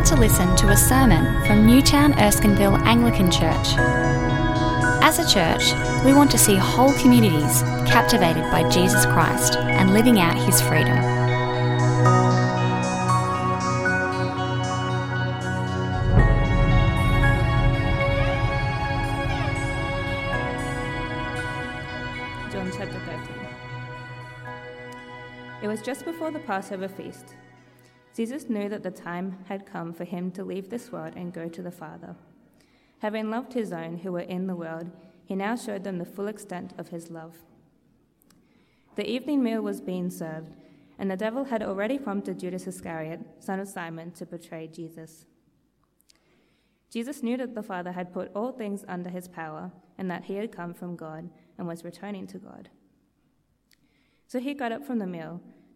about to listen to a sermon from Newtown Erskineville Anglican Church. As a church, we want to see whole communities captivated by Jesus Christ and living out his freedom. John chapter 13. It was just before the Passover feast. Jesus knew that the time had come for him to leave this world and go to the Father. Having loved his own who were in the world, he now showed them the full extent of his love. The evening meal was being served, and the devil had already prompted Judas Iscariot, son of Simon, to betray Jesus. Jesus knew that the Father had put all things under his power, and that he had come from God and was returning to God. So he got up from the meal,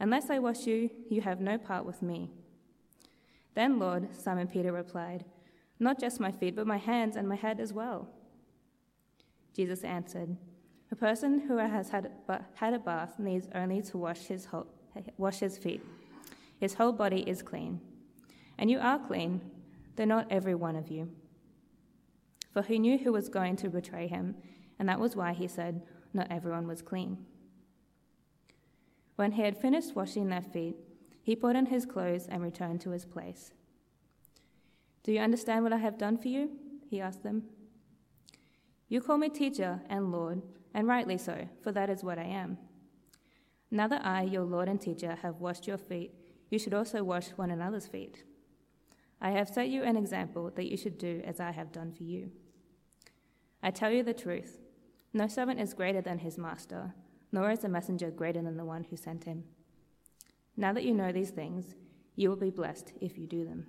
Unless I wash you, you have no part with me. Then, Lord, Simon Peter replied, Not just my feet, but my hands and my head as well. Jesus answered, A person who has had, had a bath needs only to wash his, whole, wash his feet. His whole body is clean. And you are clean, though not every one of you. For he knew who was going to betray him, and that was why he said, Not everyone was clean. When he had finished washing their feet, he put on his clothes and returned to his place. Do you understand what I have done for you? He asked them. You call me teacher and Lord, and rightly so, for that is what I am. Now that I, your Lord and teacher, have washed your feet, you should also wash one another's feet. I have set you an example that you should do as I have done for you. I tell you the truth no servant is greater than his master, nor is a messenger greater than the one who sent him. Now that you know these things, you will be blessed if you do them.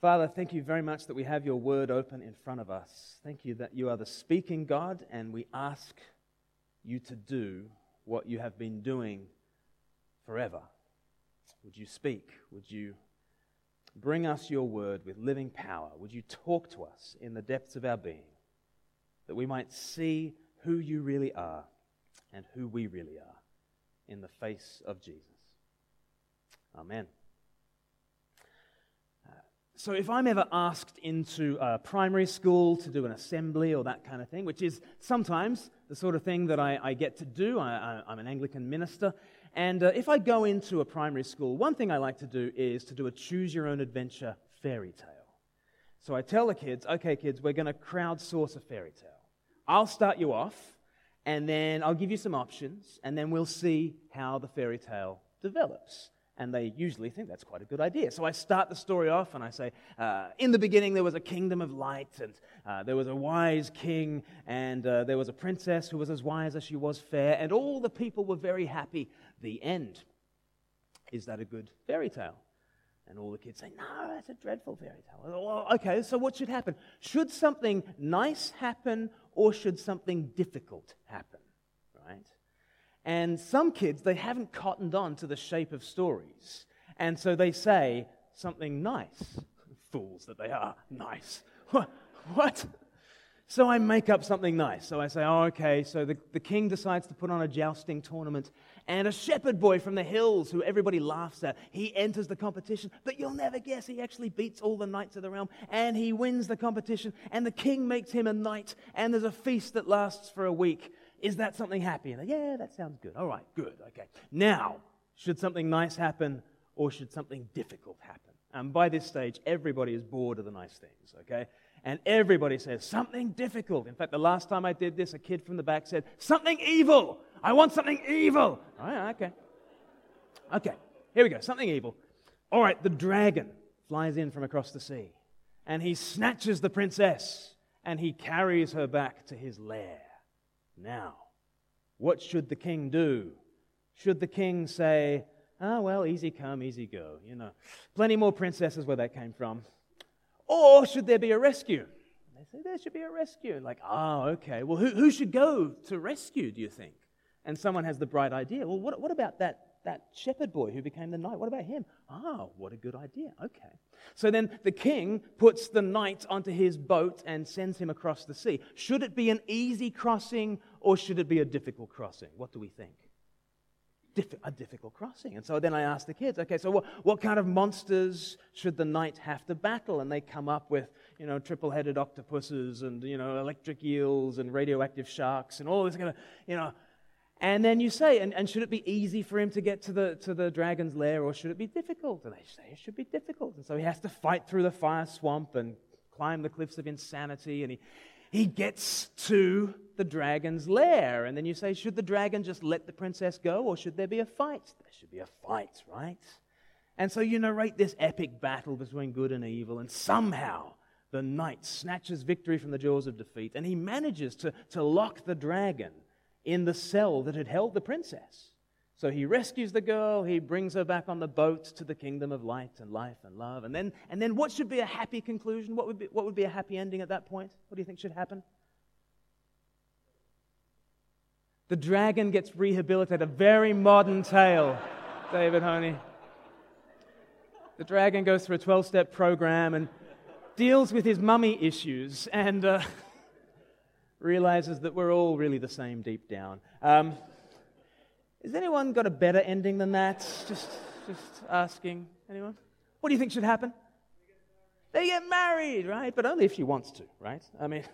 Father, thank you very much that we have your word open in front of us. Thank you that you are the speaking God, and we ask you to do what you have been doing forever. Would you speak? Would you bring us your word with living power? Would you talk to us in the depths of our being that we might see who you really are and who we really are in the face of Jesus? Amen. So, if I'm ever asked into a primary school to do an assembly or that kind of thing, which is sometimes the sort of thing that I, I get to do, I, am an Anglican minister, and uh, if I go into a primary school, one thing I like to do is to do a choose your own adventure fairy tale. So I tell the kids, okay, kids, we're going to crowdsource a fairy tale. I'll start you off, and then I'll give you some options, and then we'll see how the fairy tale develops and they usually think that's quite a good idea. So I start the story off and I say, uh, In the beginning, there was a kingdom of light, and uh, there was a wise king, and uh, there was a princess who was as wise as she was fair, and all the people were very happy. The end. Is that a good fairy tale? And all the kids say, No, that's a dreadful fairy tale. Okay, so what should happen? Should something nice happen, or should something difficult happen? Right? And some kids, they haven't cottoned on to the shape of stories. And so they say something nice. Fools that they are. Nice. What? So I make up something nice. So I say, oh, okay, so the, the king decides to put on a jousting tournament, and a shepherd boy from the hills, who everybody laughs at, he enters the competition, but you'll never guess he actually beats all the knights of the realm, and he wins the competition, and the king makes him a knight, and there's a feast that lasts for a week. Is that something happy? And yeah, that sounds good. All right, good. Okay. Now, should something nice happen or should something difficult happen? And by this stage, everybody is bored of the nice things, okay? And everybody says, something difficult. In fact, the last time I did this, a kid from the back said, something evil. I want something evil. All right, okay. Okay, here we go. Something evil. All right, the dragon flies in from across the sea, and he snatches the princess, and he carries her back to his lair. Now, what should the king do? Should the king say, Ah, well, easy come, easy go, you know. Plenty more princesses where that came from. Or should there be a rescue? They say there should be a rescue. Like, oh, okay. Well, who, who should go to rescue, do you think? And someone has the bright idea. Well, what, what about that, that shepherd boy who became the knight? What about him? Ah, what a good idea. Okay. So then the king puts the knight onto his boat and sends him across the sea. Should it be an easy crossing or should it be a difficult crossing? What do we think? a difficult crossing. And so then I asked the kids, okay, so what, what kind of monsters should the knight have to battle? And they come up with, you know, triple headed octopuses and, you know, electric eels and radioactive sharks and all this kind of, you know. And then you say, and, and should it be easy for him to get to the, to the dragon's lair or should it be difficult? And they say it should be difficult. And so he has to fight through the fire swamp and climb the cliffs of insanity. And he, he gets to the dragon's lair. And then you say, should the dragon just let the princess go or should there be a fight? There should be a fight, right? And so you narrate this epic battle between good and evil, and somehow the knight snatches victory from the jaws of defeat, and he manages to, to lock the dragon in the cell that had held the princess. So he rescues the girl, he brings her back on the boat to the kingdom of light and life and love. And then, and then what should be a happy conclusion? What would, be, what would be a happy ending at that point? What do you think should happen? The dragon gets rehabilitated. A very modern tale, David Honey. The dragon goes through a 12 step program and deals with his mummy issues and uh, realizes that we're all really the same deep down. Um, has anyone got a better ending than that? Just, just asking. Anyone? What do you think should happen? They get married, right? But only if she wants to, right? I mean,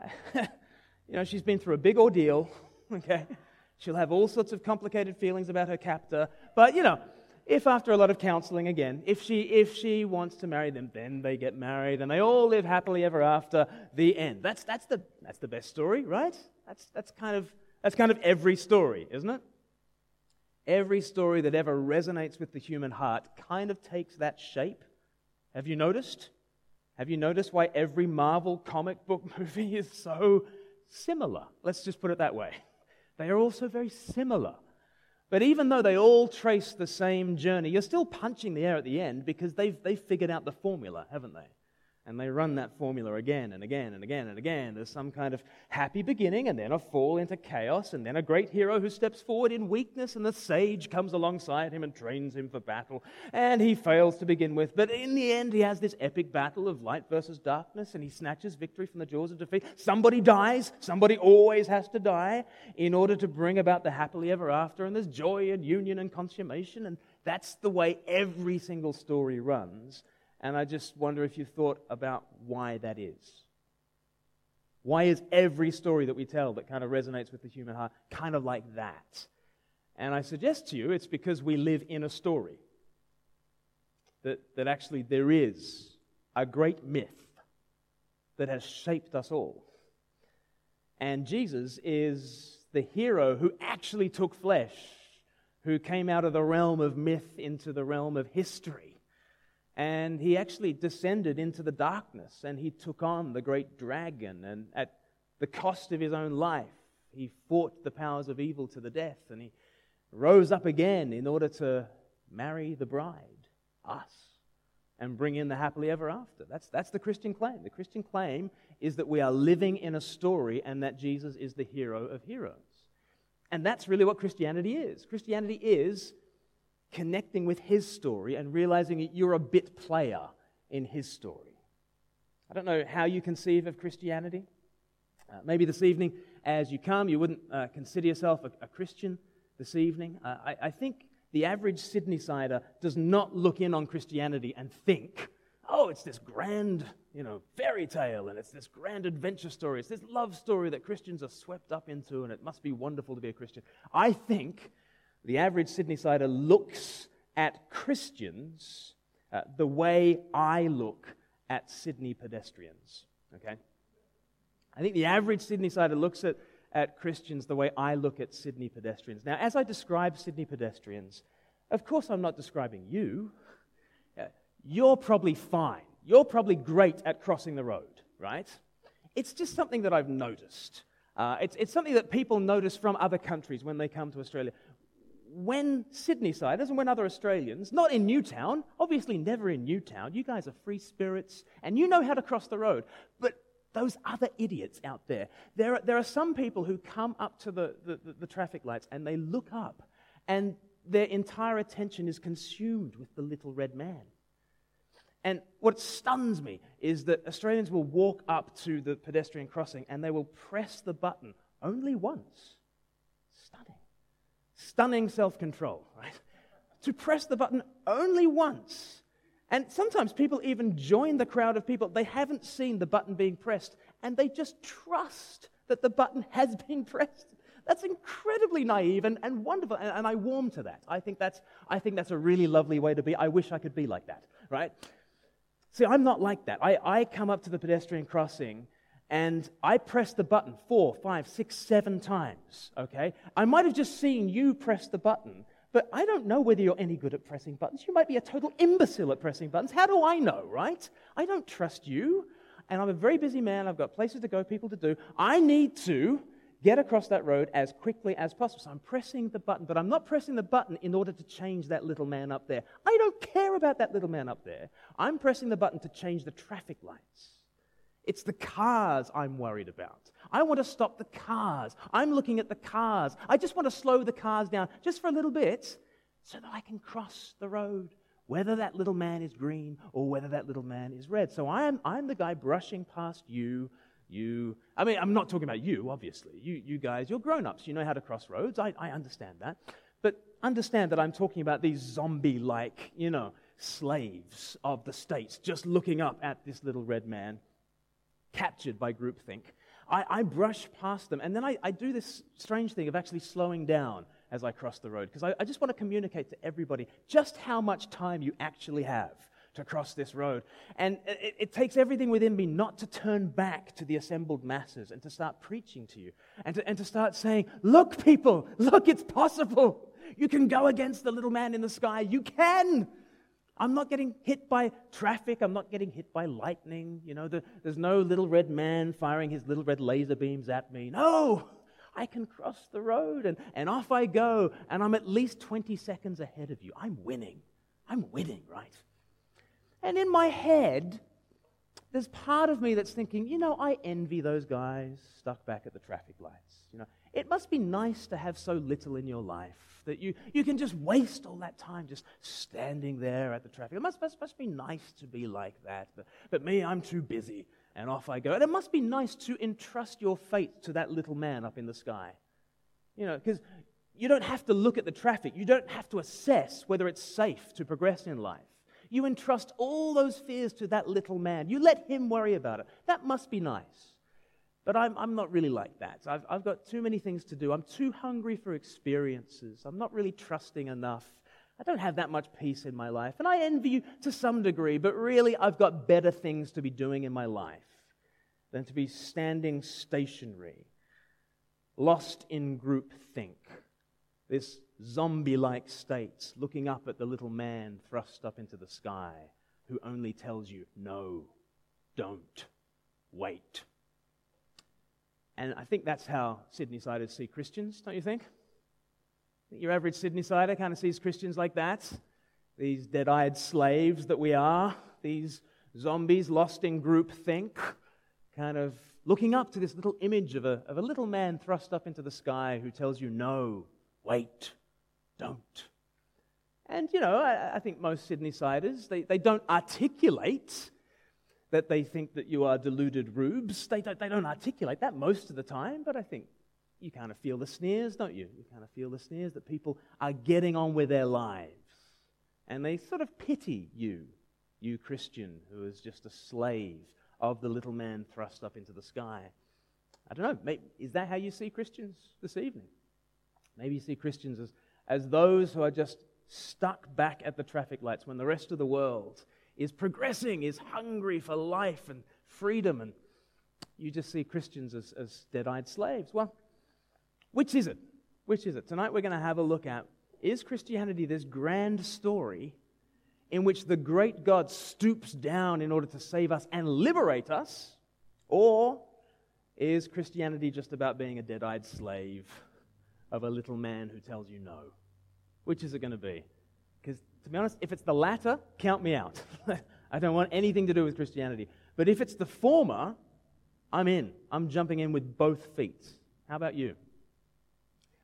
you know, she's been through a big ordeal, okay? She'll have all sorts of complicated feelings about her captor. But, you know, if after a lot of counseling again, if she, if she wants to marry them, then they get married and they all live happily ever after the end. That's, that's, the, that's the best story, right? That's, that's kind of that's kind of every story, isn't it? Every story that ever resonates with the human heart kind of takes that shape. Have you noticed? Have you noticed why every Marvel comic book movie is so similar? Let's just put it that way. They are also very similar. But even though they all trace the same journey, you're still punching the air at the end because they've, they've figured out the formula, haven't they? And they run that formula again and again and again and again. There's some kind of happy beginning and then a fall into chaos and then a great hero who steps forward in weakness and the sage comes alongside him and trains him for battle. And he fails to begin with. But in the end, he has this epic battle of light versus darkness and he snatches victory from the jaws of defeat. Somebody dies. Somebody always has to die in order to bring about the happily ever after. And there's joy and union and consummation. And that's the way every single story runs. And I just wonder if you've thought about why that is. Why is every story that we tell that kind of resonates with the human heart kind of like that? And I suggest to you it's because we live in a story. That, that actually there is a great myth that has shaped us all. And Jesus is the hero who actually took flesh, who came out of the realm of myth into the realm of history and he actually descended into the darkness and he took on the great dragon. And at the cost of his own life, he fought the powers of evil to the death. And he rose up again in order to marry the bride, us, and bring in the happily ever after. That's, that's the Christian claim. The Christian claim is that we are living in a story and that Jesus is the hero of heroes. And that's really what Christianity is. Christianity is connecting with his story and realizing that you're a bit player in his story. I don't know how you conceive of Christianity. Uh, maybe this evening, as you come, you wouldn't uh, consider yourself a, a, Christian this evening. Uh, I, I, think the average Sydney sider does not look in on Christianity and think, oh, it's this grand, you know, fairy tale and it's this grand adventure story. It's this love story that Christians are swept up into and it must be wonderful to be a Christian. I think the average Sydney sider looks at Christians uh, the way I look at Sydney pedestrians. Okay? I think the average Sydney sider looks at, at Christians the way I look at Sydney pedestrians. Now, as I describe Sydney pedestrians, of course I'm not describing you. You're probably fine. You're probably great at crossing the road, right? It's just something that I've noticed. Uh, it's, it's something that people notice from other countries when they come to Australia when Sydneysiders and when other Australians, not in Newtown, obviously never in Newtown, you guys are free spirits and you know how to cross the road, but those other idiots out there, there are, there are some people who come up to the, the, the, the traffic lights and they look up and their entire attention is consumed with the little red man. And what stuns me is that Australians will walk up to the pedestrian crossing and they will press the button only once. Stunning. Self control, right? To press the button only once. And sometimes people even join the crowd of people. They haven't seen the button being pressed and they just trust that the button has been pressed. That's incredibly naive and, and wonderful. And, and I warm to that. I think, that's, I think that's a really lovely way to be. I wish I could be like that, right? See, I'm not like that. I, I come up to the pedestrian crossing and I press the button four, five, six, seven times, okay? I might have just seen you press the button, but I don't know whether you're any good at pressing buttons. You might be a total imbecile at pressing buttons. How do I know, right? I don't trust you. And I'm a very busy man. I've got places to go, people to do. I need to get across that road as quickly as possible. So I'm pressing the button, but I'm not pressing the button in order to change that little man up there. I don't care about that little man up there. I'm pressing the button to change the traffic lights. It's the cars I'm worried about. I want to stop the cars. I'm looking at the cars. I just want to slow the cars down just for a little bit so that I can cross the road, whether that little man is green or whether that little man is red. So I am, I'm the guy brushing past you you, I mean, I'm not talking about you, obviously. You, you guys, you're grown ups. You know how to cross roads. I, I understand that. But understand that I'm talking about these zombie like, you know, slaves of the states just looking up at this little red man, captured by groupthink. I, I brush past them, and then I, I do this strange thing of actually slowing down as I cross the road because I, I just want to communicate to everybody just how much time you actually have to cross this road. And it, it, takes everything within me not to turn back to the assembled masses and to start preaching to you and to, and to start saying, Look, people, look, it's possible. You can go against the little man in the sky. You can. I'm not getting hit by traffic. I'm not getting hit by lightning. You know, the, there's no little red man firing his little red laser beams at me. No, I can cross the road and, and off I go, and I'm at least 20 seconds ahead of you. I'm winning. I'm winning, right? And in my head, there's part of me that's thinking, you know, I envy those guys stuck back at the traffic lights. You know, it must be nice to have so little in your life that you, you can just waste all that time just standing there at the traffic. It must, must, must be nice to be like that. But, but me, I'm too busy, and off I go. And it must be nice to entrust your fate to that little man up in the sky. You know, because you don't have to look at the traffic, you don't have to assess whether it's safe to progress in life. You entrust all those fears to that little man. You let him worry about it. That must be nice. But I'm, I'm not really like that. I've, I've got too many things to do. I'm too hungry for experiences. I'm not really trusting enough. I don't have that much peace in my life. And I envy you to some degree, but really, I've got better things to be doing in my life than to be standing stationary, lost in group think. This zombie like state, looking up at the little man thrust up into the sky who only tells you, no, don't, wait. And I think that's how Sydney Sydneysiders see Christians, don't you think? your average Sydneysider kind of sees Christians like that. These dead eyed slaves that we are, these zombies lost in group think, kind of looking up to this little image of a, of a little man thrust up into the sky who tells you, no, wait, don't. And, you know, I, I think most Sydneysiders, they, they don't articulate that they think that you are deluded rubes. They don't, they don't articulate that most of the time, but I think you kind of feel the sneers, don't you? You kind of feel the sneers that people are getting on with their lives. And they sort of pity you, you Christian, who is just a slave of the little man thrust up into the sky. I don't know, is that how you see Christians this evening? Maybe you see Christians as as those who are just stuck back at the traffic lights when the rest of the world is progressing, is hungry for life and freedom, and you just see Christians as, as dead eyed slaves. Well, which is it? Which is it? Tonight we're going to have a look at is Christianity this grand story in which the great God stoops down in order to save us and liberate us? Or is Christianity just about being a dead eyed slave? of a little man who tells you no. Which is it going to be? To be honest, if it's the latter, count me out. I don't want anything to do with Christianity. But if it's the former, I'm in. I'm jumping in with both feet. How about you?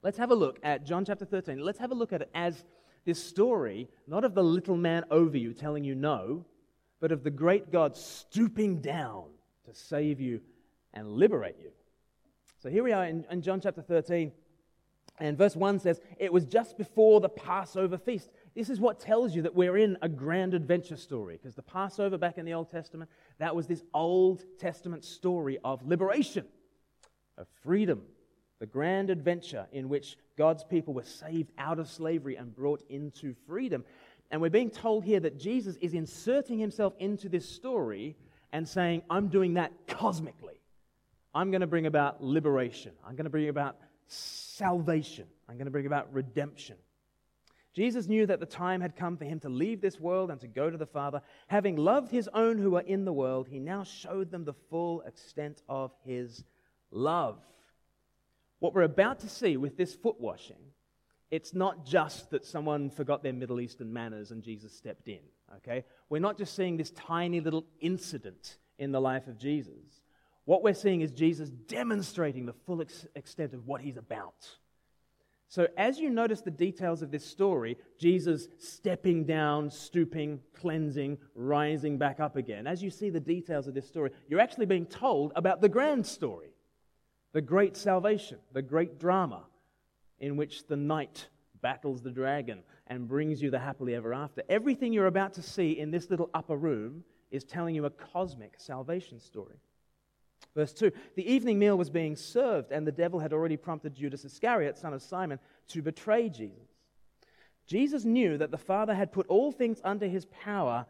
Let's have a look at John chapter 13. Let's have a look at it as this story, not of the little man over you telling you no, but of the great God stooping down to save you and liberate you. So here we are in, in John chapter 13. And verse 1 says, It was just before the Passover feast. This is what tells you that we're in a grand adventure story, because the Passover back in the Old Testament, that was this Old Testament story of liberation, of freedom, the grand adventure in which God's people were saved out of slavery and brought into freedom. And we're being told here that Jesus is inserting himself into this story and saying, I'm doing that cosmically. I'm going to bring about liberation. I'm going to bring about salvation. I'm going to bring about redemption. Jesus knew that the time had come for him to leave this world and to go to the Father. Having loved his own who are in the world, he now showed them the full extent of his love. What we're about to see with this foot washing, it's not just that someone forgot their Middle Eastern manners and Jesus stepped in, okay? We're not just seeing this tiny little incident in the life of Jesus. What we're seeing is Jesus demonstrating the full ex- extent of what he's about. So, as you notice the details of this story, Jesus stepping down, stooping, cleansing, rising back up again, as you see the details of this story, you're actually being told about the grand story, the great salvation, the great drama in which the knight battles the dragon and brings you the happily ever after. Everything you're about to see in this little upper room is telling you a cosmic salvation story. Verse 2 The evening meal was being served, and the devil had already prompted Judas Iscariot, son of Simon, to betray Jesus. Jesus knew that the Father had put all things under his power,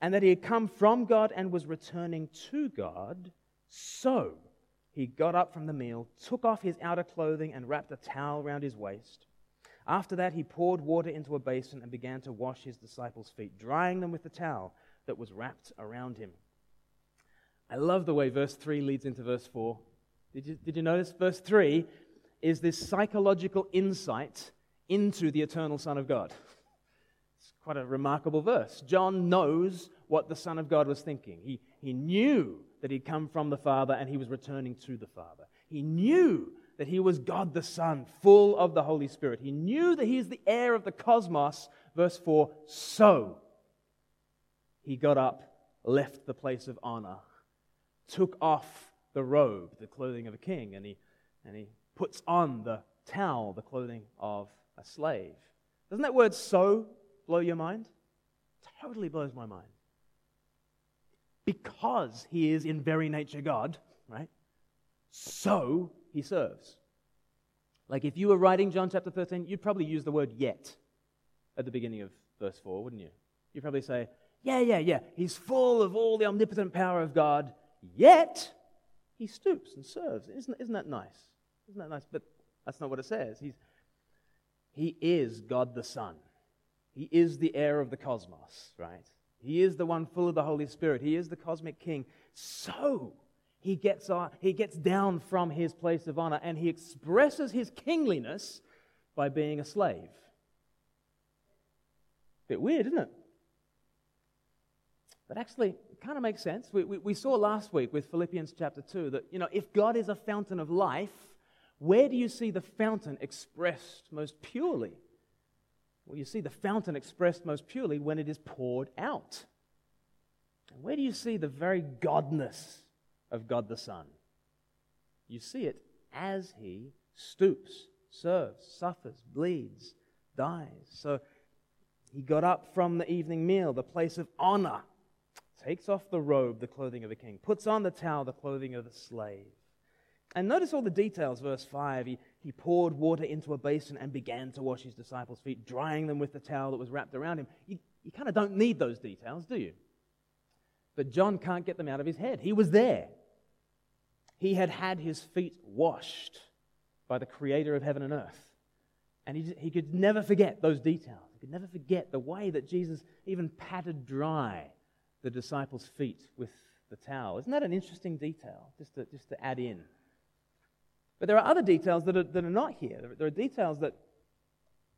and that he had come from God and was returning to God. So he got up from the meal, took off his outer clothing, and wrapped a towel round his waist. After that, he poured water into a basin and began to wash his disciples' feet, drying them with the towel that was wrapped around him. I love the way verse 3 leads into verse 4. Did you, did you notice? Verse 3 is this psychological insight into the eternal Son of God. It's quite a remarkable verse. John knows what the Son of God was thinking. He, he knew that he'd come from the Father and he was returning to the Father. He knew that he was God the Son, full of the Holy Spirit. He knew that he is the heir of the cosmos. Verse 4 So he got up, left the place of honor, took off the robe, the clothing of a king, and he, and he puts on the towel, the clothing of a slave. Doesn't that word so blow your mind? Totally blows my mind. Because he is in very nature God, right? So he serves. Like if you were writing John chapter 13, you'd probably use the word yet at the beginning of verse 4, wouldn't you? You'd probably say, yeah, yeah, yeah, he's full of all the omnipotent power of God, Yet, he stoops and serves. Isn't, isn't that nice? Isn't that nice? But that's not what it says. He's, he is God the Son. He is the heir of the cosmos, right? He is the one full of the Holy Spirit. He is the cosmic king. So, he gets, on, he gets down from his place of honor and he expresses his kingliness by being a slave. Bit weird, isn't it? But actually, it kind of makes sense. We, we, we saw last week with Philippians chapter 2 that, you know, if God is a fountain of life, where do you see the fountain expressed most purely? Well, you see the fountain expressed most purely when it is poured out. And where do you see the very godness of God the Son? You see it as he stoops, serves, suffers, bleeds, dies. So he got up from the evening meal, the place of honor, takes off the robe, the clothing of a king, puts on the towel, the clothing of a slave. And notice all the details, verse 5. He, he poured water into a basin and began to wash his disciples' feet, drying them with the towel that was wrapped around him. You, you kind of don't need those details, do you? But John can't get them out of his head. He was there. He had had his feet washed by the creator of heaven and earth. And he, he could never forget those details. He could never forget the way that Jesus even patted dry the disciples' feet with the towel. Isn't that an interesting detail just to, just to add in? But there are other details that are, that are not here. There, are details that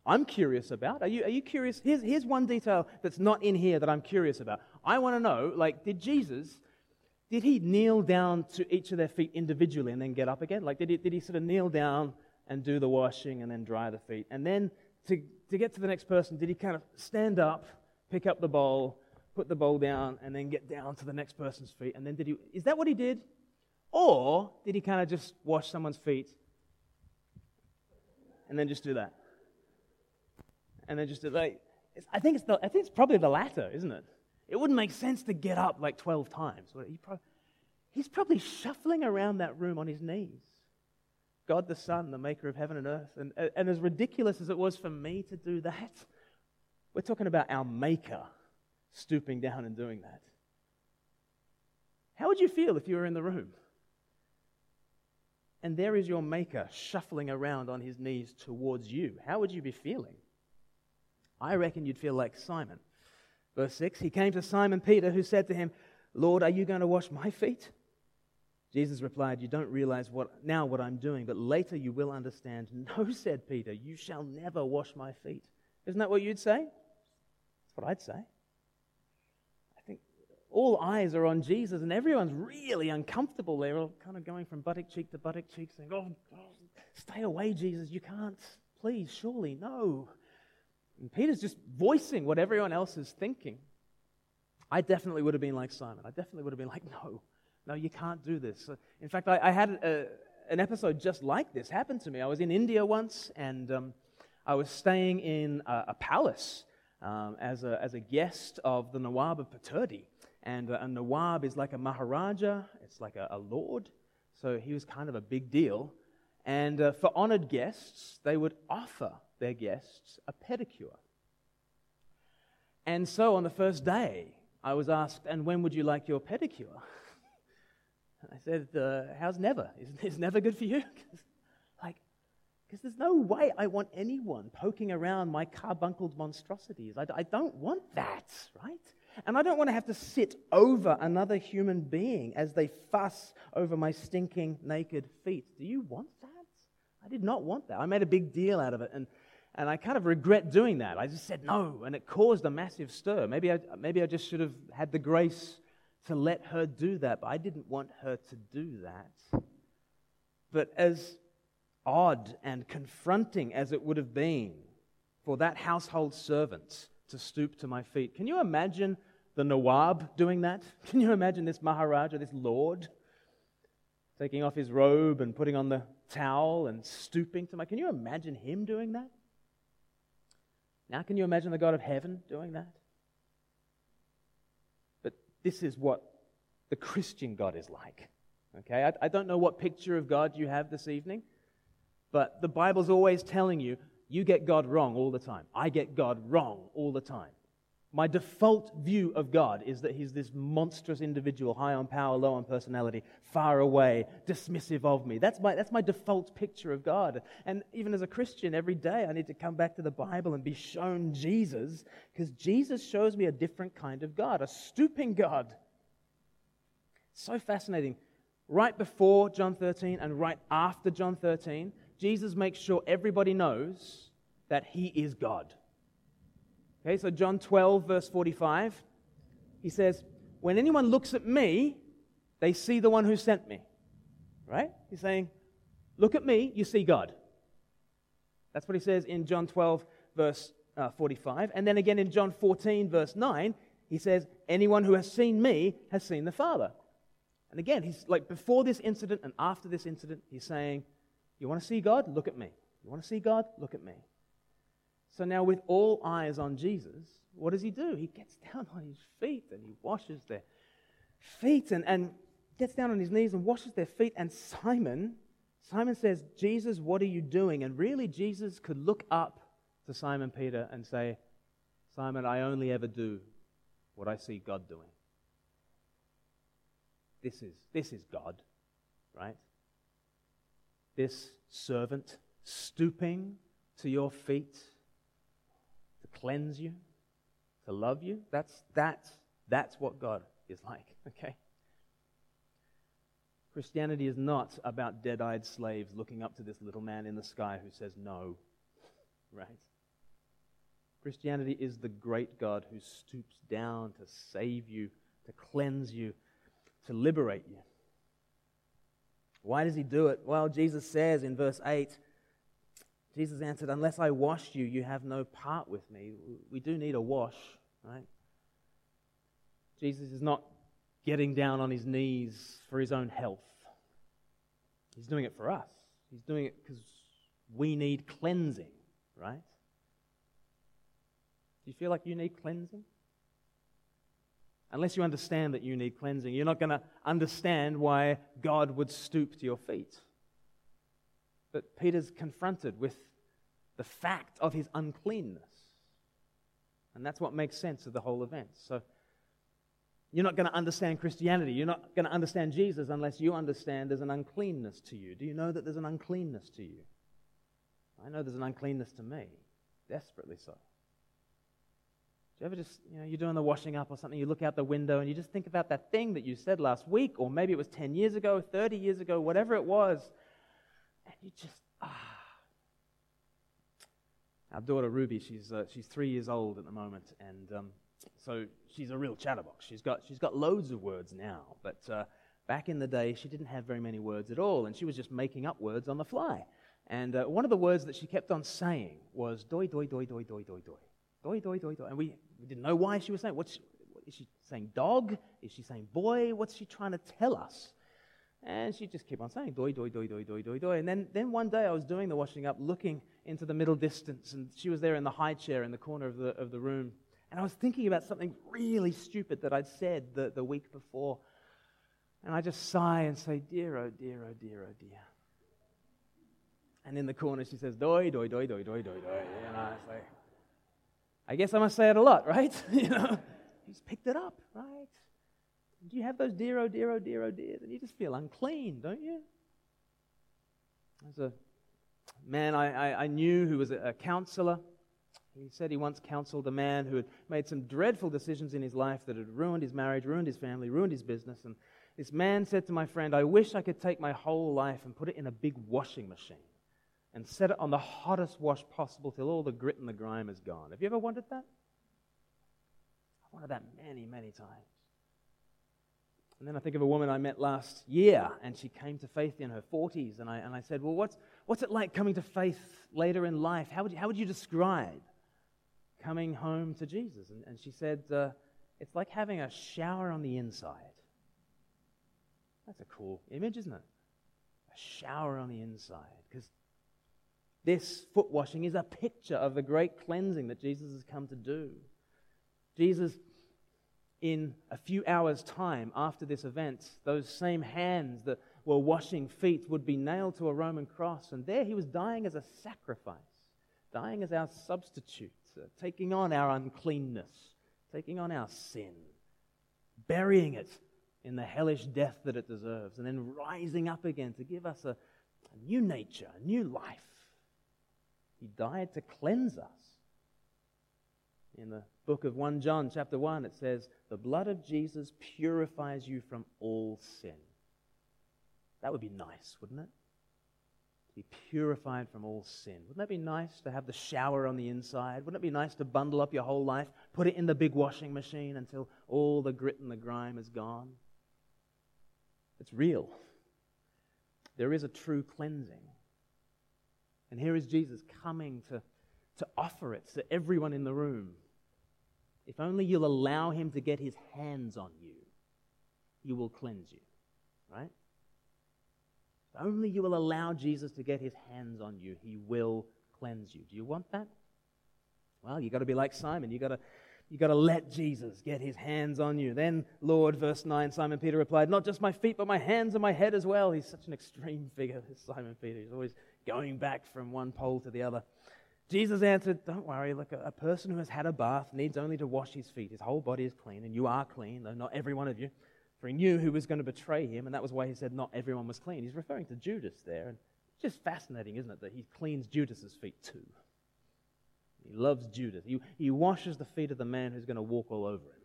I'm curious about. Are you, are you curious? Here's, here's one detail that's not in here that I'm curious about. I want to know, like, did Jesus, did he kneel down to each of their feet individually and then get up again? Like, did he, did he sort of kneel down and do the washing and then dry the feet? And then to, to get to the next person, did he kind of stand up, pick up the bowl, put the bowl down, and then get down to the next person's feet? And then did he, is that what he did? Or did he kind of just wash someone's feet and then just do that? And then just do like, I think it's, the, I think it's probably the latter, isn't it? It wouldn't make sense to get up like 12 times. He he's probably shuffling around that room on his knees. God the Son, the maker of heaven and earth. And, and as ridiculous as it was for me to do that, we're talking about our maker stooping down and doing that. How would you feel if you were in the room? And there is your maker shuffling around on his knees towards you. How would you be feeling? I reckon you'd feel like Simon. Verse 6 He came to Simon Peter, who said to him, Lord, are you going to wash my feet? Jesus replied, You don't realize what, now what I'm doing, but later you will understand. No, said Peter, you shall never wash my feet. Isn't that what you'd say? That's what I'd say. All eyes are on Jesus, and everyone's really uncomfortable. They're all kind of going from buttock cheek to buttock cheek, saying, Oh, stay away, Jesus. You can't. Please, surely, no. And Peter's just voicing what everyone else is thinking. I definitely would have been like Simon. I definitely would have been like, no, no, you can't do this. In fact, I, I had a, an episode just like this happen to me. I was in India once, and um, I was staying in a, a palace um, as, a, as a guest of the Nawab of Pataudi. And a Nawab is like a Maharaja, it's like a, a lord. So he was kind of a big deal. And uh, for honored guests, they would offer their guests a pedicure. And so on the first day, I was asked, And when would you like your pedicure? I said, uh, How's never? Is, is never good for you? like, because there's no way I want anyone poking around my carbuncled monstrosities. I, I don't want that, right? And I don't want to have to sit over another human being as they fuss over my stinking naked feet. Do you want that? I did not want that. I made a big deal out of it. And and I kind of regret doing that. I just said no, and it caused a massive stir. Maybe I, maybe I just should have had the grace to let her do that, but I didn't want her to do that. But as odd and confronting as it would have been for that household servant to stoop to my feet, can you imagine the Nawab doing that? Can you imagine this Maharaja, this lord, taking off his robe and putting on the towel and stooping to my? Can you imagine him doing that? Now, can you imagine the God of heaven doing that? But this is what the Christian God is like. Okay? I, I don't know what picture of God you have this evening, but the Bible's always telling you you get God wrong all the time. I get God wrong all the time. My default view of God is that he's this monstrous individual, high on power, low on personality, far away, dismissive of me. That's my, that's my default picture of God. And even as a Christian, every day I need to come back to the Bible and be shown Jesus, because Jesus shows me a different kind of God, a stooping God. So fascinating. Right before John 13 and right after John 13, Jesus makes sure everybody knows that he is God. Okay, so John 12, verse 45, he says, When anyone looks at me, they see the one who sent me. Right? He's saying, Look at me, you see God. That's what he says in John 12, verse uh, 45. And then again in John 14, verse 9, he says, Anyone who has seen me has seen the Father. And again, he's like before this incident and after this incident, he's saying, You want to see God? Look at me. You want to see God? Look at me. So now, with all eyes on Jesus, what does he do? He gets down on his feet and he washes their feet and, and gets down on his knees and washes their feet. And Simon, Simon says, Jesus, what are you doing? And really, Jesus could look up to Simon Peter and say, Simon, I only ever do what I see God doing. This is, this is God, right? This servant stooping to your feet cleanse you, to love you. That's, that's, that's what God is like, okay? Christianity is not about dead eyed slaves looking up to this little man in the sky who says no, right? Christianity is the great God who stoops down to save you, to cleanse you, to liberate you. Why does he do it? Well, Jesus says in verse 8, Jesus answered, Unless I wash you, you have no part with me. We do need a wash, right? Jesus is not getting down on his knees for his own health. He's doing it for us. He's doing it because we need cleansing, right? Do you feel like you need cleansing? Unless you understand that you need cleansing, you're not going to understand why God would stoop to your feet. But Peter's confronted with the fact of his uncleanness. And that's what makes sense of the whole event. So you're not going to understand Christianity. You're not going to understand Jesus unless you understand there's an uncleanness to you. Do you know that there's an uncleanness to you? I know there's an uncleanness to me, desperately so. Do you ever just, you know, you're doing the washing up or something, you look out the window and you just think about that thing that you said last week, or maybe it was 10 years ago, 30 years ago, whatever it was, you just, ah. Our daughter Ruby, she's, uh, she's three years old at the moment, and um, so she's a real chatterbox. She's got, she's got loads of words now, but uh, back in the day, she didn't have very many words at all, and she was just making up words on the fly. And uh, one of the words that she kept on saying was doi, doi, doi, doi, doi, doi, doi. Doi, doi, doi, doi. And we, we didn't know why she was saying. What's is she saying dog? Is she saying boy? What's she trying to tell us? And she just kept on saying doi, doi, doi, doi, doi, doi, doi. And then, then one day I was doing the washing up, looking into the middle distance, and she was there in the high chair in the corner of the, of the room. And I was thinking about something really stupid that I'd said the, the week before. And I just sigh and say, dear, oh dear, oh dear, oh dear. And in the corner she says, doi, doi, doi, doi, doi, doi, doi. And I like, I guess I must say it a lot, right? you know, he's picked it up, right? Do you have those dear, oh dear, oh dear, oh dear? Then you just feel unclean, don't you? There's a man I, I, I knew who was a, a counselor. He said he once counseled a man who had made some dreadful decisions in his life that had ruined his marriage, ruined his family, ruined his business. And this man said to my friend, I wish I could take my whole life and put it in a big washing machine and set it on the hottest wash possible till all the grit and the grime is gone. Have you ever wanted that? I've wanted that many, many times. And then I think of a woman I met last year, and she came to faith in her 40s. And I, and I said, Well, what's, what's it like coming to faith later in life? How would you, how would you describe coming home to Jesus? And, and she said, uh, It's like having a shower on the inside. That's a cool image, isn't it? A shower on the inside. Because this foot washing is a picture of the great cleansing that Jesus has come to do. Jesus, in a few hours' time after this event, those same hands that were washing feet would be nailed to a Roman cross, and there he was dying as a sacrifice, dying as our substitute, uh, taking on our uncleanness, taking on our sin, burying it in the hellish death that it deserves, and then rising up again to give us a, a new nature, a new life. He died to cleanse us. In the book of 1 John, chapter 1, it says, The blood of Jesus purifies you from all sin. That would be nice, wouldn't it? To be purified from all sin. Wouldn't that be nice to have the shower on the inside? Wouldn't it be nice to bundle up your whole life, put it in the big washing machine until all the grit and the grime is gone? It's real. There is a true cleansing. And here is Jesus coming to, to offer it to everyone in the room. If only you'll allow him to get his hands on you, he will cleanse you. Right? If only you will allow Jesus to get his hands on you, he will cleanse you. Do you want that? Well, you've got to be like Simon. You've got to, you got to let Jesus get his hands on you. Then, Lord, verse 9, Simon Peter replied, Not just my feet, but my hands and my head as well. He's such an extreme figure, this Simon Peter. He's always going back from one pole to the other. Jesus answered, Don't worry, look, a, person who has had a bath needs only to wash his feet. His whole body is clean, and you are clean, though not every one of you. For he knew who was going to betray him, and that was why he said not everyone was clean. He's referring to Judas there. And it's just fascinating, isn't it, that he cleans Judas's feet too. He loves Judas. He, he washes the feet of the man who's going to walk all over him.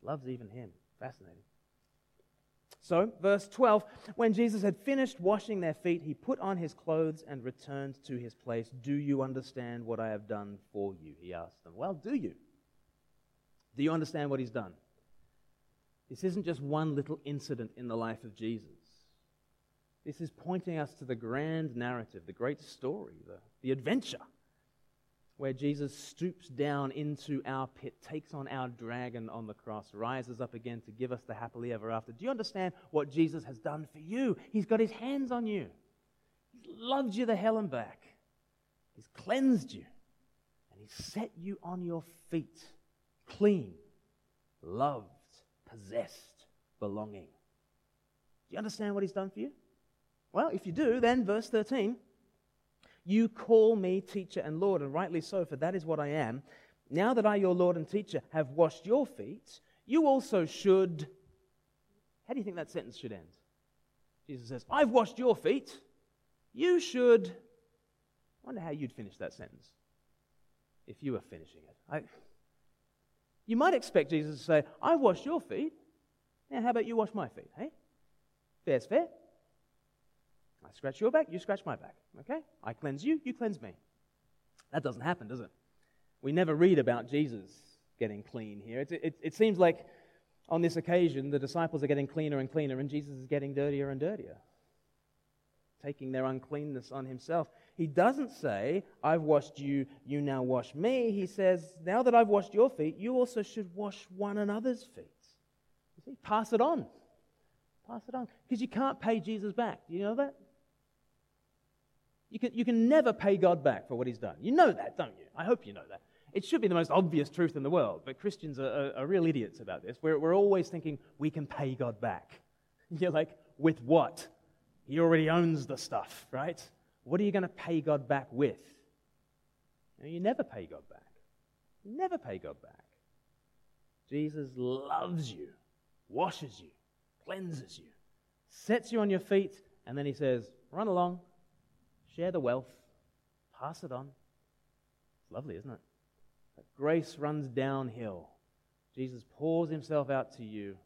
He loves even him. Fascinating. So, verse 12 when Jesus had finished washing their feet, he put on his clothes and returned to his place. Do you understand what I have done for you? He asked them. Well, do you? Do you understand what he's done? This isn't just one little incident in the life of Jesus. This is pointing us to the grand narrative, the great story, the, the adventure where Jesus stoops down into our pit, takes on our dragon on the cross, rises up again to give us the happily ever after. Do you understand what Jesus has done for you? He's got his hands on you, He's loved you the hell and back, He's cleansed you, and He's set you on your feet, clean, loved, possessed, belonging. Do you understand what He's done for you? Well, if you do, then verse 13 you call me teacher and Lord, and rightly so, for that is what I am. Now that I, your Lord and teacher, have washed your feet, you also should. How do you think that sentence should end? Jesus says, I've washed your feet. You should. I wonder how you'd finish that sentence if you were finishing it. I, you might expect Jesus to say, I've washed your feet. Now, how about you wash my feet? Hey? Fair's fair. I scratch your back, you scratch my back. Okay? I cleanse you, you cleanse me. That doesn't happen, does it? We never read about Jesus getting clean here. It, it, it seems like on this occasion the disciples are getting cleaner and cleaner, and Jesus is getting dirtier and dirtier, taking their uncleanness on himself. He doesn't say, I've washed you, you now wash me. He says, Now that I've washed your feet, you also should wash one another's feet. You see, pass it on. Pass it on. Because you can't pay Jesus back. Do you know that? You can, you can never pay God back for what he's done. You know that, don't you? I hope you know that. It should be the most obvious truth in the world, but Christians are, are, are real idiots about this. We're, we're always thinking we can pay God back. You're like, with what? He already owns the stuff, right? What are you going to pay God back with? You, know, you never pay God back. You never pay God back. Jesus loves you, washes you, cleanses you, sets you on your feet, and then he says, Run along, Share the wealth, pass it on. It's lovely, isn't it? But grace runs downhill. Jesus pours himself out to you.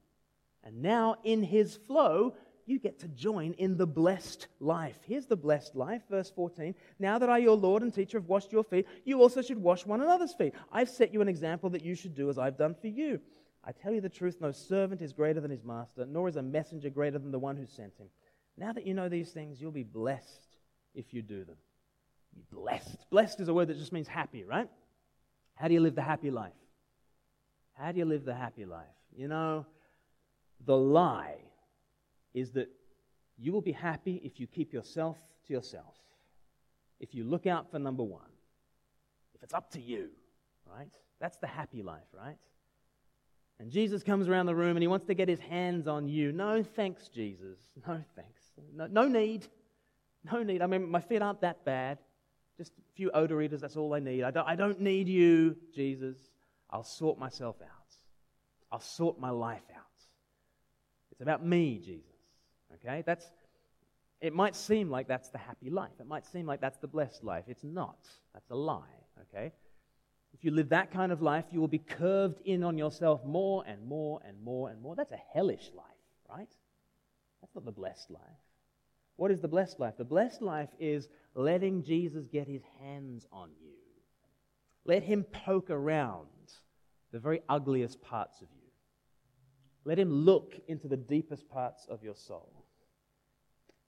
And now, in his flow, you get to join in the blessed life. Here's the blessed life, verse 14. Now that I, your Lord and teacher, have washed your feet, you also should wash one another's feet. I've set you an example that you should do as I've done for you. I tell you the truth no servant is greater than his master, nor is a messenger greater than the one who sent him. Now that you know these things, you'll be blessed if you do them. You're blessed. Blessed is a word that just means happy, right? How do you live the happy life? How do you live the happy life? You know, the lie is that you will be happy if you keep yourself to yourself, if you look out for number one, if it's up to you, right? That's the happy life, right? And Jesus comes around the room and he wants to get his hands on you. No thanks, Jesus. No thanks. No, no need. No need. I mean, my feet aren't that bad. Just a few odor eaters, that's all I need. I don't, I don't need you, Jesus. I'll sort myself out. I'll sort my life out. It's about me, Jesus. Okay? That's it might seem like that's the happy life. It might seem like that's the blessed life. It's not. That's a lie. Okay? If you live that kind of life, you will be curved in on yourself more and more and more and more. That's a hellish life, right? That's not the blessed life. What is the blessed life? The blessed life is letting Jesus get his hands on you. Let him poke around the very ugliest parts of you. Let him look into the deepest parts of your soul.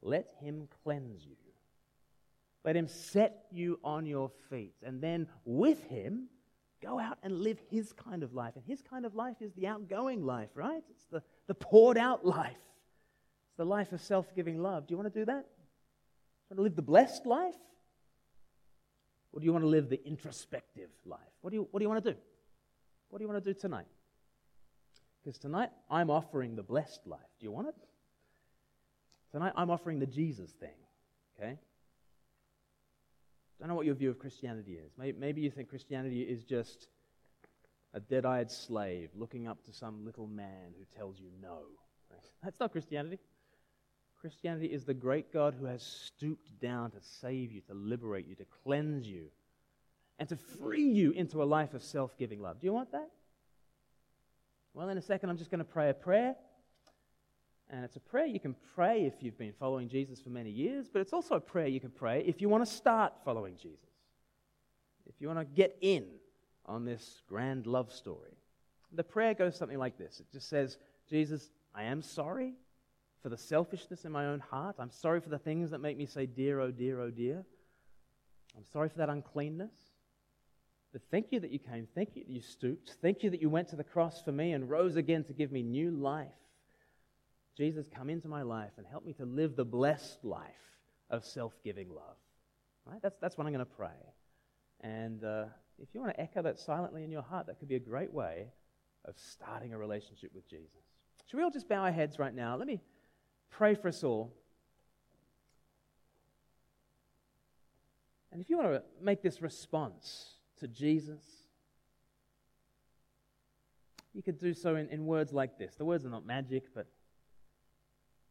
Let him cleanse you. Let him set you on your feet. And then with him, go out and live his kind of life. And his kind of life is the outgoing life, right? It's the, the poured out life the life of self giving love. Do you want to do that? Do you want to live the blessed life? Or do you want to live the introspective life? What do you, what do you want to do? What do you want to do tonight? Because tonight I'm offering the blessed life. Do you want it? Tonight I'm offering the Jesus thing. Okay? I don't know what your view of Christianity is. Maybe you think Christianity is just a dead eyed slave looking up to some little man who tells you no. That's not Christianity. Christianity is the great God who has stooped down to save you, to liberate you, to cleanse you, and to free you into a life of self giving love. Do you want that? Well, in a second, I'm just going to pray a prayer. And it's a prayer you can pray if you've been following Jesus for many years, but it's also a prayer you can pray if you want to start following Jesus. If you want to get in on this grand love story. The prayer goes something like this it just says, Jesus, I am sorry for the selfishness in my own heart. I'm sorry for the things that make me say, dear, oh dear, oh dear. I'm sorry for that uncleanness. But thank you that you came. Thank you that you stooped. Thank you that you went to the cross for me and rose again to give me new life. Jesus, come into my life and help me to live the blessed life of self giving love. Right? That's, that's what I'm going to pray. And uh, if you want to echo that silently in your heart, that could be a great way of starting a relationship with Jesus. Should we all just bow our heads right now? Let me pray for us all. And if you want to make this response to Jesus, you could do so in, in words like this. The words are not magic, but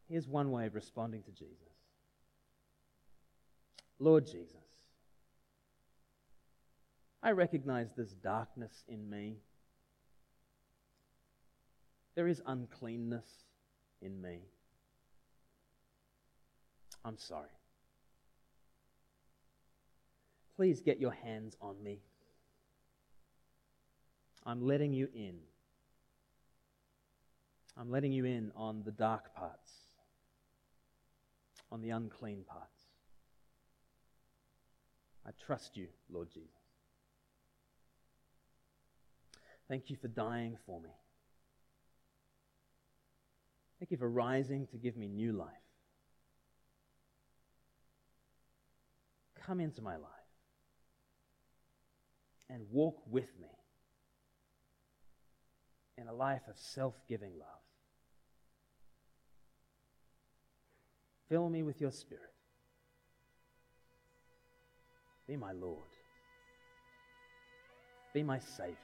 Here's one way of responding to Jesus Lord Jesus, I recognize this darkness in me. There is uncleanness in me. I'm sorry. Please get your hands on me. I'm letting you in. I'm letting you in on the dark parts on the unclean parts. I trust you, Lord Jesus. Thank you for dying for me. Thank you for rising to give me new life. Come into my life and walk with me in a life of self giving love. Fill me with your Spirit. Be my Lord. Be my Savior.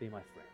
Be my friend.